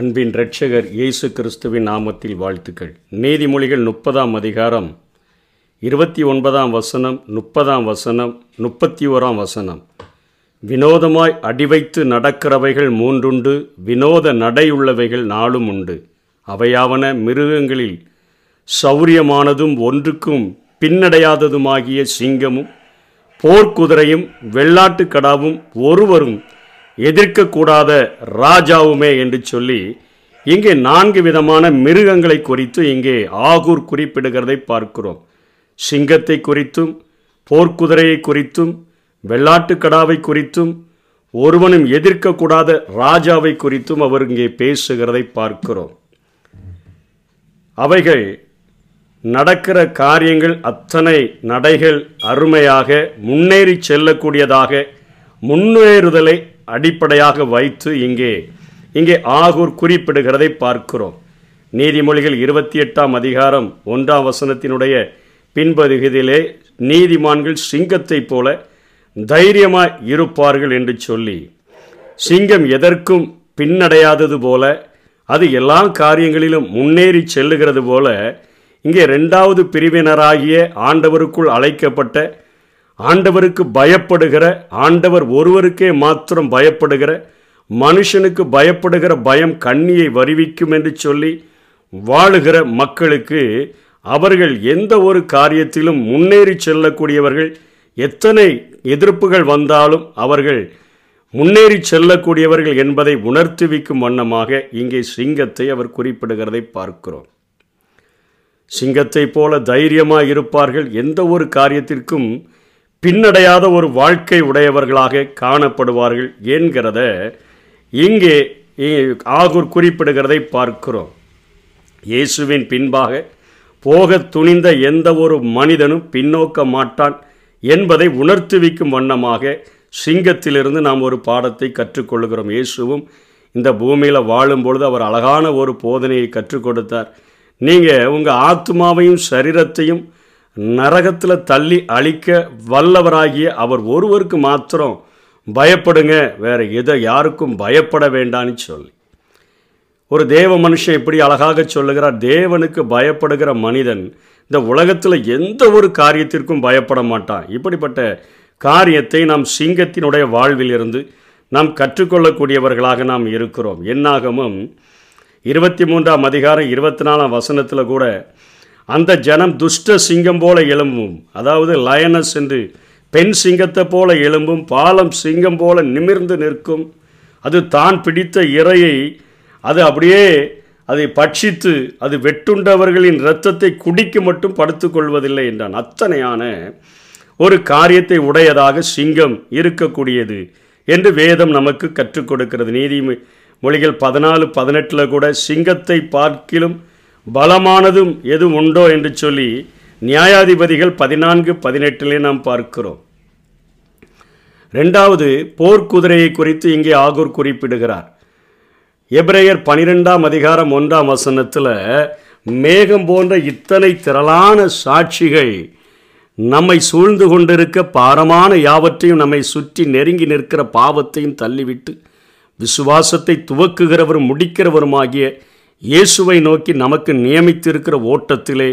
அன்பின் இரட்சகர் இயேசு கிறிஸ்துவின் நாமத்தில் வாழ்த்துக்கள். நீதிமொழிகள் முப்பதாம் அதிகாரம் இருபத்தி ஒன்பதாம் வசனம் முப்பதாம் வசனம் முப்பத்தி ஓராம் வசனம். வினோதமாய் அடிவைத்து நடக்கிறவைகள் மூன்றுண்டு வினோத நடையுள்ளவைகள் நாளும் உண்டு. அவையாவன மிருகங்களில் சௌரியமானதும் ஒன்றுக்கும் பின்னடையாததுமாகிய சிங்கமும் போர்க்குதிரையும் வெள்ளாட்டுக்கடாவும் ஒருவரும் எதிர்க்கக்கூடாத ராஜாவுமே என்று சொல்லி இங்கே நான்கு விதமான மிருகங்களை குறித்து இங்கே ஆகூர் குறிப்பிடுகிறதை பார்க்கிறோம். சிங்கத்தை குறித்தும் போர்க்குதிரையை குறித்தும் வெள்ளாட்டுக்கடாவை குறித்தும் ஒருவனும் எதிர்க்கக்கூடாத ராஜாவை குறித்தும் அவர் இங்கே பேசுகிறதை பார்க்கிறோம். அவைகள் நடக்கிற காரியங்கள் அத்தனை நடைகள் அருமையாக முன்னேறி செல்லக்கூடியதாக முன்னேறுதலை அடிப்படையாக வைத்து இங்கே இங்கே ஆகூர் குறிப்பிடுகிறதை பார்க்கிறோம். நீதிமொழிகள் இருபத்தி எட்டாம் அதிகாரம் ஒன்றாம் வசனத்தினுடைய பின்பகுதியிலே நீதிமான்கள் சிங்கத்தைப் போல தைரியமாக இருப்பார்கள் என்று சொல்லி சிங்கம் எதற்கும் பின்னடையாதது போல அது எல்லா காரியங்களிலும் முன்னேறி செல்லுகிறது போல இங்கே ரெண்டாவது பிரிவினராகிய ஆண்டவருக்குள் அழைக்கப்பட்ட ஆண்டவருக்கு பயப்படுகிற ஆண்டவர் ஒருவருக்கே மாத்திரம் பயப்படுகிற மனுஷனுக்கு பயப்படுகிற பயம் கண்ணியை வருவிக்கும் என்று சொல்லி வாழுகிற மக்களுக்கு அவர்கள் எந்த ஒரு காரியத்திலும் முன்னேறி செல்லக்கூடியவர்கள் எத்தனை எதிர்ப்புகள் வந்தாலும் அவர்கள் முன்னேறி செல்லக்கூடியவர்கள் என்பதை உணர்த்துவிக்கும் வண்ணமாக இங்கே சிங்கத்தை அவர் குறிப்பிடுகிறதை பார்க்கிறோம். சிங்கத்தை போல தைரியமாக இருப்பார்கள் எந்த ஒரு காரியத்திற்கும் பின்னடையாத ஒரு வாழ்க்கை உடையவர்களாக காணப்படுவார்கள் என்கிறத இங்கே ஆகூர் குறிப்பிடுகிறதை பார்க்கிறோம். இயேசுவின் பின்பாக போக துணிந்த எந்த ஒரு மனிதனும் பின்னோக்க மாட்டான் என்பதை உணர்த்துவிக்கும் வண்ணமாக சிங்கத்திலிருந்து நாம் ஒரு பாடத்தை கற்றுக்கொள்கிறோம். இயேசுவும் இந்த பூமியில் வாழும் பொழுது அவர் அழகான ஒரு போதனையை கற்றுக் கொடுத்தார் நீங்கள் உங்கள் ஆத்மாவையும் சரீரத்தையும் நரகத்தில் தள்ளி அழிக்க வல்லவராகிய அவர் ஒருவருக்கு மாத்திரம் பயப்படுங்க வேற எதை யாருக்கும் பயப்பட வேண்டான்னு சொல்லி. ஒரு தேவ மனுஷன் எப்படி அழகாக சொல்லுகிறார் தேவனுக்கு பயப்படுகிற மனிதன் இந்த உலகத்தில் எந்த ஒரு காரியத்திற்கும் பயப்பட மாட்டான். இப்படிப்பட்ட காரியத்தை நாம் சிங்கத்தினுடைய வாழ்வில் இருந்து நாம் கற்றுக்கொள்ளக்கூடியவர்களாக நாம் இருக்கிறோம். என்னாகமும் இருபத்தி மூன்றாம் அதிகாரம் இருபத்தி நாலாம் வசனத்தில் கூட அந்த ஜனம் துஷ்ட சிங்கம் போல எழும்பும். அதாவது லயனஸ் என்று பெண் சிங்கத்தை போல எழும்பும் பாலம் சிங்கம் போல நிமிர்ந்து நிற்கும். அது தான் பிடித்த இரையை அது அப்படியே அதை பட்சித்து அது வெட்டுண்டவர்களின் இரத்தத்தை குடிக்க மட்டும் படுத்துக்கொள்வதில்லை என்றான். அத்தனையான ஒரு காரியத்தை உடையதாக சிங்கம் இருக்கக்கூடியது என்று வேதம் நமக்கு கற்றுக் கொடுக்கிறது. நீதி மொழிகள் பதினாலு பதினெட்டில் கூட சிங்கத்தை பார்க்கிலும் பலமானதும் எது உண்டோ என்று சொல்லி நியாயாதிபதிகள் பதினான்கு பதினெட்டிலே நாம் பார்க்கிறோம். ரெண்டாவது போர்க்குதிரையை குறித்து இங்கே ஆகூர் குறிப்பிடுகிறார். எப்ரேயர் பனிரெண்டாம் அதிகாரம் ஒன்றாம் வசனத்தில் மேகம் போன்ற இத்தனை திரளான சாட்சிகள் நம்மை சூழ்ந்து கொண்டிருக்க பாரமான யாவற்றையும் நம்மை சுற்றி நெருங்கி நிற்கிற பாவத்தையும் தள்ளிவிட்டு விசுவாசத்தை துவக்குகிறவரும் முடிக்கிறவருமாகிய இயேசுவை நோக்கி நமக்கு நியமித்திருக்கிற ஓட்டத்திலே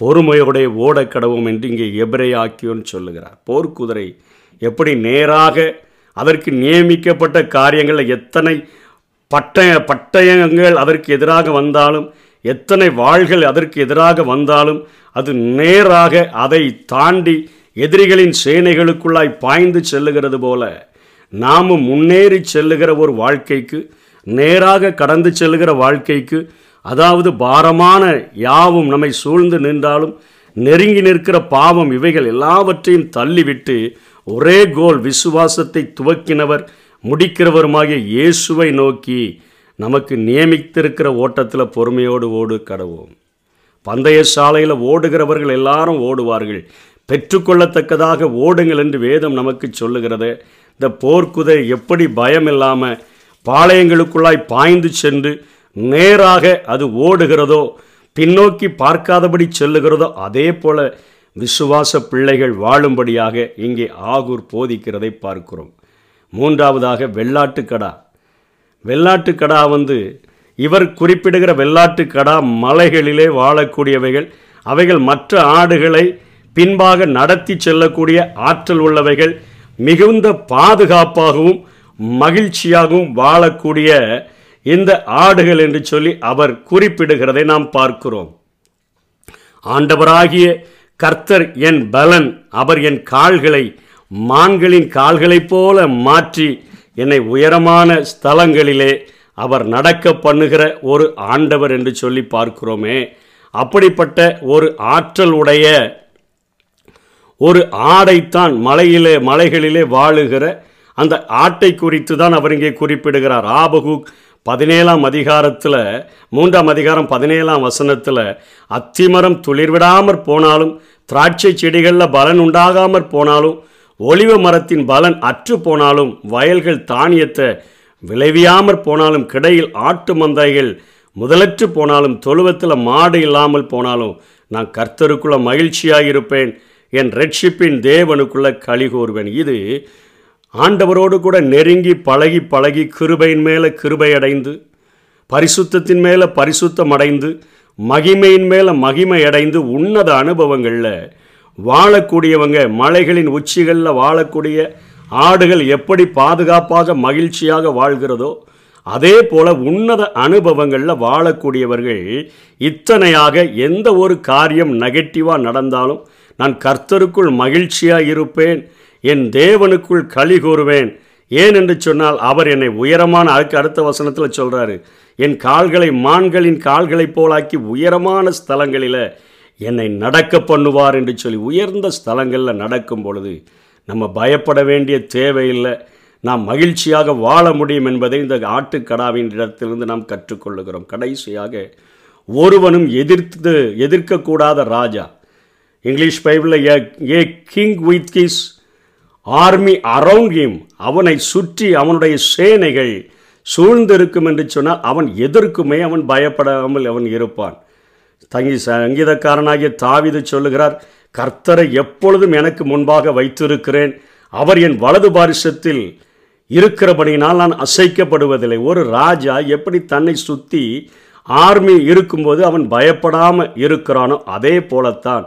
பொறுமையோடைய ஓடக்கடவும் என்று இங்கே எபிரே ஆக்கியோன்னு சொல்லுகிறார். போர்க்குதிரை எப்படி நேராக அதற்கு நியமிக்கப்பட்ட காரியங்களில் எத்தனை பட்டய பட்டயங்கள் அதற்கு எதிராக வந்தாலும் எத்தனை வாள்கள் அதற்கு எதிராக வந்தாலும் அது நேராக அதை தாண்டி எதிரிகளின் சேனைகளுக்குள்ளாய் பாய்ந்து செல்லுகிறது போல நாமும் முன்னேறி செல்லுகிற ஒரு வாழ்க்கைக்கு நேராக கடந்து செல்கிற வாழ்க்கைக்கு அதாவது பாரமான யாவும் நம்மை சூழ்ந்து நின்றாலும் நெருங்கி நிற்கிற பாவம் இவைகள் எல்லாவற்றையும் தள்ளிவிட்டு ஒரே கோல் விசுவாசத்தை துவக்கினவர் முடிக்கிறவருமாகிய இயேசுவை நோக்கி நமக்கு நியமித்திருக்கிற ஓட்டத்தில் பொறுமையோடு ஓடு கடவோம். பந்தய சாலையில் ஓடுகிறவர்கள் எல்லாரும் ஓடுவார்கள். பெற்றுக்கொள்ளத்தக்கதாக ஓடுங்கள் என்று வேதம் நமக்கு சொல்லுகிறது. இந்த போர்க்குதை எப்படி பயம் இல்லாமல் பாளையங்களுக்குள்ளாய் பாய்ந்து சென்று நேராக அது ஓடுகிறதோ பின்னோக்கி பார்க்காதபடி செல்லுகிறதோ அதே போல விசுவாச பிள்ளைகள் வாழும்படியாக இங்கே ஆகூர் போதிக்கிறதை பார்க்கிறோம். மூன்றாவதாக வெள்ளாட்டுக்கடா. வெள்ளாட்டுக்கடா வந்து இவர் குறிப்பிடுகிற வெள்ளாட்டு கடா மலைகளிலே வாழக்கூடியவைகள் அவைகள் மற்ற ஆடுகளை பின்பாக நடத்தி செல்லக்கூடிய ஆற்றல் உள்ளவைகள் மிகுந்த பாதுகாப்பாகவும் மகிழ்ச்சியாகவும் வாழக்கூடிய இந்த ஆடுகள் என்று சொல்லி அவர் குறிப்பிடுகிறதை நாம் பார்க்கிறோம். ஆண்டவராகிய கர்த்தர் என் பலன் அவர் என் கால்களை மான்களின் கால்களைப் போல மாற்றி என்னை உயரமான ஸ்தலங்களிலே அவர் நடக்க பண்ணுகிற ஒரு ஆண்டவர் என்று சொல்லி பார்க்கிறோமே. அப்படிப்பட்ட ஒரு ஆற்றல் உடைய ஒரு ஆடைத்தான் மலையிலே மலைகளிலே வாழுகிற அந்த ஆட்டை குறித்து தான் அவர் இங்கே குறிப்பிடுகிறார். ஆபகுக் பதினேழாம் அதிகாரத்தில் மூன்றாம் அதிகாரம் பதினேழாம் வசனத்தில் அத்திமரம் துளிர்விடாமற் போனாலும் திராட்சை செடிகளில் பலன் உண்டாகாமற் போனாலும் ஒளிவ மரத்தின் பலன் அற்று போனாலும் வயல்கள் தானியத்தை விளைவியாமற் போனாலும் கிடையில் ஆட்டு மந்தைகள் முதலற்று போனாலும் தொழுவத்தில் மாடு இல்லாமல் போனாலும் நான் கர்த்தருக்குள்ள மகிழ்ச்சியாக இருப்பேன் என் ரட்சிப்பின் தேவனுக்குள்ள களி கூறுவேன். இது ஆண்டவரோடு கூட நெருங்கி பழகி பழகி கிருபையின் மேலே கிருபை அடைந்து பரிசுத்தத்தின் மேலே பரிசுத்தம் அடைந்து மகிமையின் மேலே மகிமை அடைந்து உன்னத அனுபவங்களில் வாழக்கூடியவங்க மலைகளின் உச்சிகளில் வாழக்கூடிய ஆடுகள் எப்படி பாதுகாப்பாக மகிழ்ச்சியாக வாழ்கிறதோ அதே போல உன்னத அனுபவங்களில் வாழக்கூடியவர்கள் இத்தனையாக எந்த ஒரு காரியம் நெகட்டிவாக நடந்தாலும் நான் கர்த்தருக்குள் மகிழ்ச்சியாக இருப்பேன் என் தேவனுக்குள் களி கூறுவேன் ஏன் என்று சொன்னால் அவர் என்னை உயரமான அதுக்கு அடுத்த வசனத்தில் சொல்கிறாரு என் கால்களை மான்களின் கால்களைப் போலாக்கி உயரமான ஸ்தலங்களில் என்னை நடக்க பண்ணுவார் என்று சொல்லி உயர்ந்த ஸ்தலங்களில் நடக்கும் பொழுது நம்ம பயப்பட வேண்டிய தேவையில்லை. நாம் மகிழ்ச்சியாக வாழ முடியும் என்பதை இந்த ஆட்டுக்கடாவின் இடத்திலிருந்து நாம் கற்றுக்கொள்ளுகிறோம். கடைசியாக ஒருவனும் எதிர்த்து எதிர்க்கக்கூடாத ராஜா. இங்கிலீஷ் பைபிளில் a king with his army around him அவனை சுற்றி அவனுடைய சேனைகள் சூழ்ந்திருக்கும் என்று சொன்னால் அவன் எதற்குமே அவன் பயப்படாமல் அவன் இருப்பான். தங்கி சங்கீதக்காரனாகிய தாவிது சொல்லுகிறார் கர்த்தரை எப்பொழுதும் எனக்கு முன்பாக வைத்திருக்கிறேன். அவர் என் வலது பாரிசத்தில் இருக்கிறபடியினால் நான் அசைக்கப்படுவதில்லை. ஒரு ராஜா எப்படி தன்னை சுற்றி ஆர்மி இருக்கும்போது அவன் பயப்படாமல் இருக்கிறானோ அதே போலத்தான்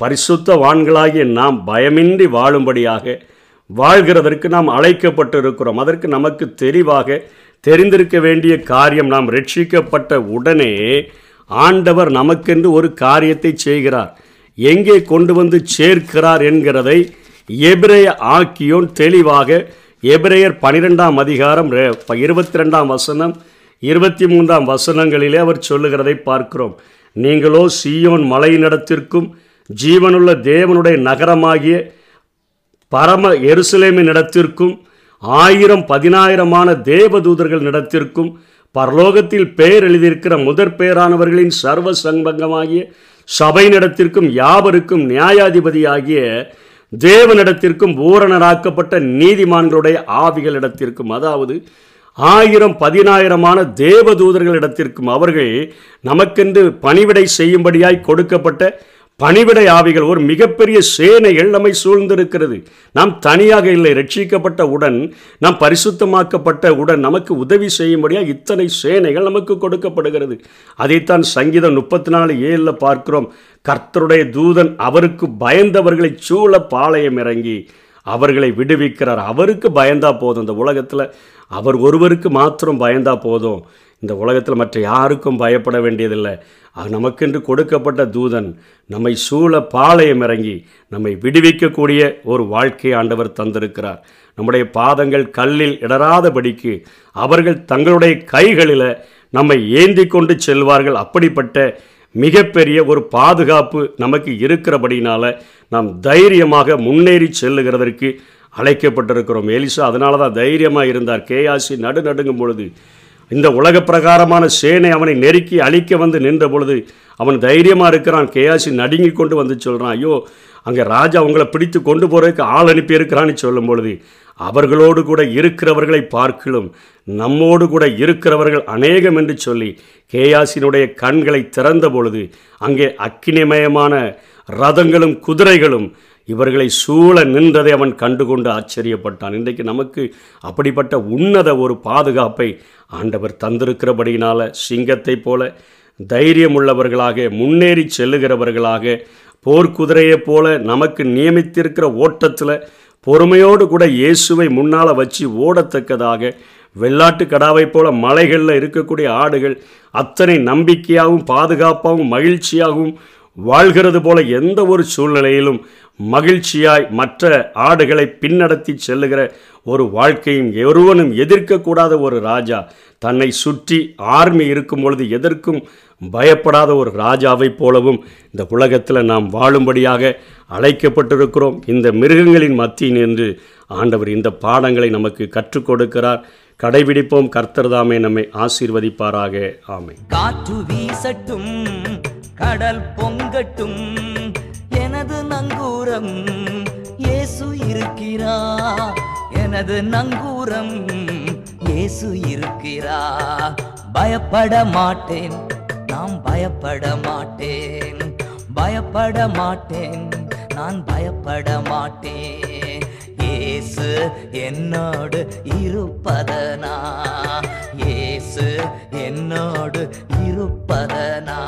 பரிசுத்த வான்களாகிய நாம் பயமின்றி வாழும்படியாக வாழ்கிறதற்கு நாம் அழைக்கப்பட்டு இருக்கிறோம் அதற்கு நமக்கு தெளிவாக தெரிந்திருக்க வேண்டிய காரியம் நாம் ரட்சிக்கப்பட்ட உடனே ஆண்டவர் நமக்கென்று ஒரு காரியத்தை செய்கிறார். எங்கே கொண்டு வந்து சேர்க்கிறார் என்கிறதை எபிரேய ஆக்கியோன் தெளிவாக எபிரேயர் பனிரெண்டாம் அதிகாரம் இருபத்தி ரெண்டாம் வசனம் இருபத்தி மூன்றாம் வசனங்களிலே அவர் சொல்லுகிறதை பார்க்கிறோம். நீங்களோ சீயோன் மலையினிடத்திற்கும் ஜீவனுள்ள தேவனுடைய நகரமாகிய பரம எருசலேமின் இடத்திற்கும் ஆயிரம் பதினாயிரமான தேவதூதர்கள் இடத்திற்கும் பரலோகத்தில் பெயர் எழுதியிருக்கிற முதற் பெயரானவர்களின் சர்வ சங்கமாகிய சபையினிடத்திற்கும் யாவருக்கும் நியாயாதிபதியாகிய தேவனிடத்திற்கும் பூரணராக்கப்பட்ட நீதிமான்களுடைய ஆவிகளிடத்திற்கும் அதாவது ஆயிரம் பதினாயிரமான தேவதூதர்களிடத்திற்கும் அவர்கள் நமக்கென்று பணிவிடை செய்யும்படியாய் கொடுக்கப்பட்ட பணிவிடை ஆவிகள் ஒரு மிகப்பெரிய சேனைகள் நம்மை சூழ்ந்திருக்கிறது. நாம் தனியாக இல்லை ரட்சிக்கப்பட்ட உடன் நாம் பரிசுத்தமாக்கப்பட்ட உடன் நமக்கு உதவி செய்யும்படியாக இத்தனை சேனைகள் நமக்கு கொடுக்கப்படுகிறது. அதைத்தான் சங்கீதம் முப்பத்தி நாலு ஏழில் பார்க்கிறோம். கர்த்தருடைய தூதன் அவருக்கு பயந்தவர்களை சூழ பாளையம் இறங்கி அவர்களை விடுவிக்கிறார். அவருக்கு பயந்தா போதும். இந்த உலகத்தில் அவர் ஒருவருக்கு மாத்திரம் பயந்தா போதும். இந்த உலகத்தில் மற்ற யாருக்கும் பயப்பட வேண்டியதில்லை. நமக்கென்று கொடுக்கப்பட்ட தூதன் நம்மை சூழ பாளையம் இறங்கி நம்மை விடுவிக்கக்கூடிய ஒரு வாழ்க்கை ஆண்டவர் தந்திருக்கிறார். நம்முடைய பாதங்கள் கல்லில் இடராதபடிக்கு அவர்கள் தங்களுடைய கைகளில் நம்மை ஏந்தி கொண்டு செல்வார்கள். அப்படிப்பட்ட மிகப்பெரிய ஒரு பாதுகாப்பு நமக்கு இருக்கிறபடினால நாம் தைரியமாக முன்னேறி செல்லுகிறதற்கு அழைக்கப்பட்டிருக்கிறோம். எலிசா அதனால தான் தைரியமாக இருந்தார். கேயாசி நடு நடுங்கும் பொழுது இந்த உலக பிரகாரமான சேனை அவனை நெருக்கி அழிக்க வந்து நின்ற பொழுது அவன் தைரியமாக இருக்கிறான். கேயாசி நடுங்கி கொண்டு வந்து சொல்கிறான் ஐயோ அங்கே ராஜா அவங்கள பிடித்து கொண்டு போகிறதுக்கு ஆள் அனுப்பியிருக்கிறான்னு சொல்லும் பொழுது அவர்களோடு கூட இருக்கிறவர்களை பார்க்கலும் நம்மோடு கூட இருக்கிறவர்கள் அநேகம் என்று சொல்லி கேயாசினுடைய கண்களை திறந்த பொழுது அங்கே அக்கினிமயமான ரதங்களும் குதிரைகளும் இவர்களை சூழ நின்றதை அவன் கண்டுகொண்டு ஆச்சரியப்பட்டான். இன்றைக்கு நமக்கு அப்படிப்பட்ட உன்னத ஒரு பாதுகாப்பை ஆண்டவர் தந்திருக்கிறபடியினால் சிங்கத்தைப் போல தைரியமுள்ளவர்களாக முன்னேறி செல்லுகிறவர்களாக போர்க்குதிரையைப் போல நமக்கு நியமித்திருக்கிற ஓட்டத்தில் பொறுமையோடு கூட இயேசுவை முன்னால் வச்சு ஓடத்தக்கதாக வெள்ளாட்டு கடாவை போல மலைகளில் இருக்கக்கூடிய ஆடுகள் அத்தனை நம்பிக்கையாகவும் பாதுகாப்பாகவும் மகிழ்ச்சியாகவும் வாழ்கிறது போல எந்த ஒரு சூழ்நிலையிலும் மகிழ்ச்சியாய் மற்ற ஆடுகளை பின்னடத்தி செல்லுகிற ஒரு வாழ்க்கையும் ஒருவனும் எதிர்க்கக்கூடாத ஒரு ராஜா. தன்னை சுற்றி ஆர்மி இருக்கும் பொழுது எதற்கும் பயப்படாத ஒரு ராஜாவைப் போலவும் இந்த உலகத்தில் நாம் வாழும்படியாக அழைக்கப்பட்டிருக்கிறோம். இந்த மிருகங்களின் மத்தியில் நின்று ஆண்டவர் இந்த பாடங்களை நமக்கு கற்றுக் கொடுக்கிறார். கடைபிடிப்போம். கர்த்தர்தாமே நம்மை ஆசீர்வதிப்பாராக. ஆமை காற்று வீசட்டும். கடல் பொங்கட்டும். எனது நங்கூரம் இயேசு இருக்கிறா எனது நங்கூரம் இயேசு இருக்கிறா பயப்பட மாட்டேன் நாம் பயப்பட மாட்டேன். பயப்பட மாட்டேன் நான் பயப்பட மாட்டேன். இயேசு என்னோடு இருப்பதனா? இயேசு என்னோடு இருப்பதனா?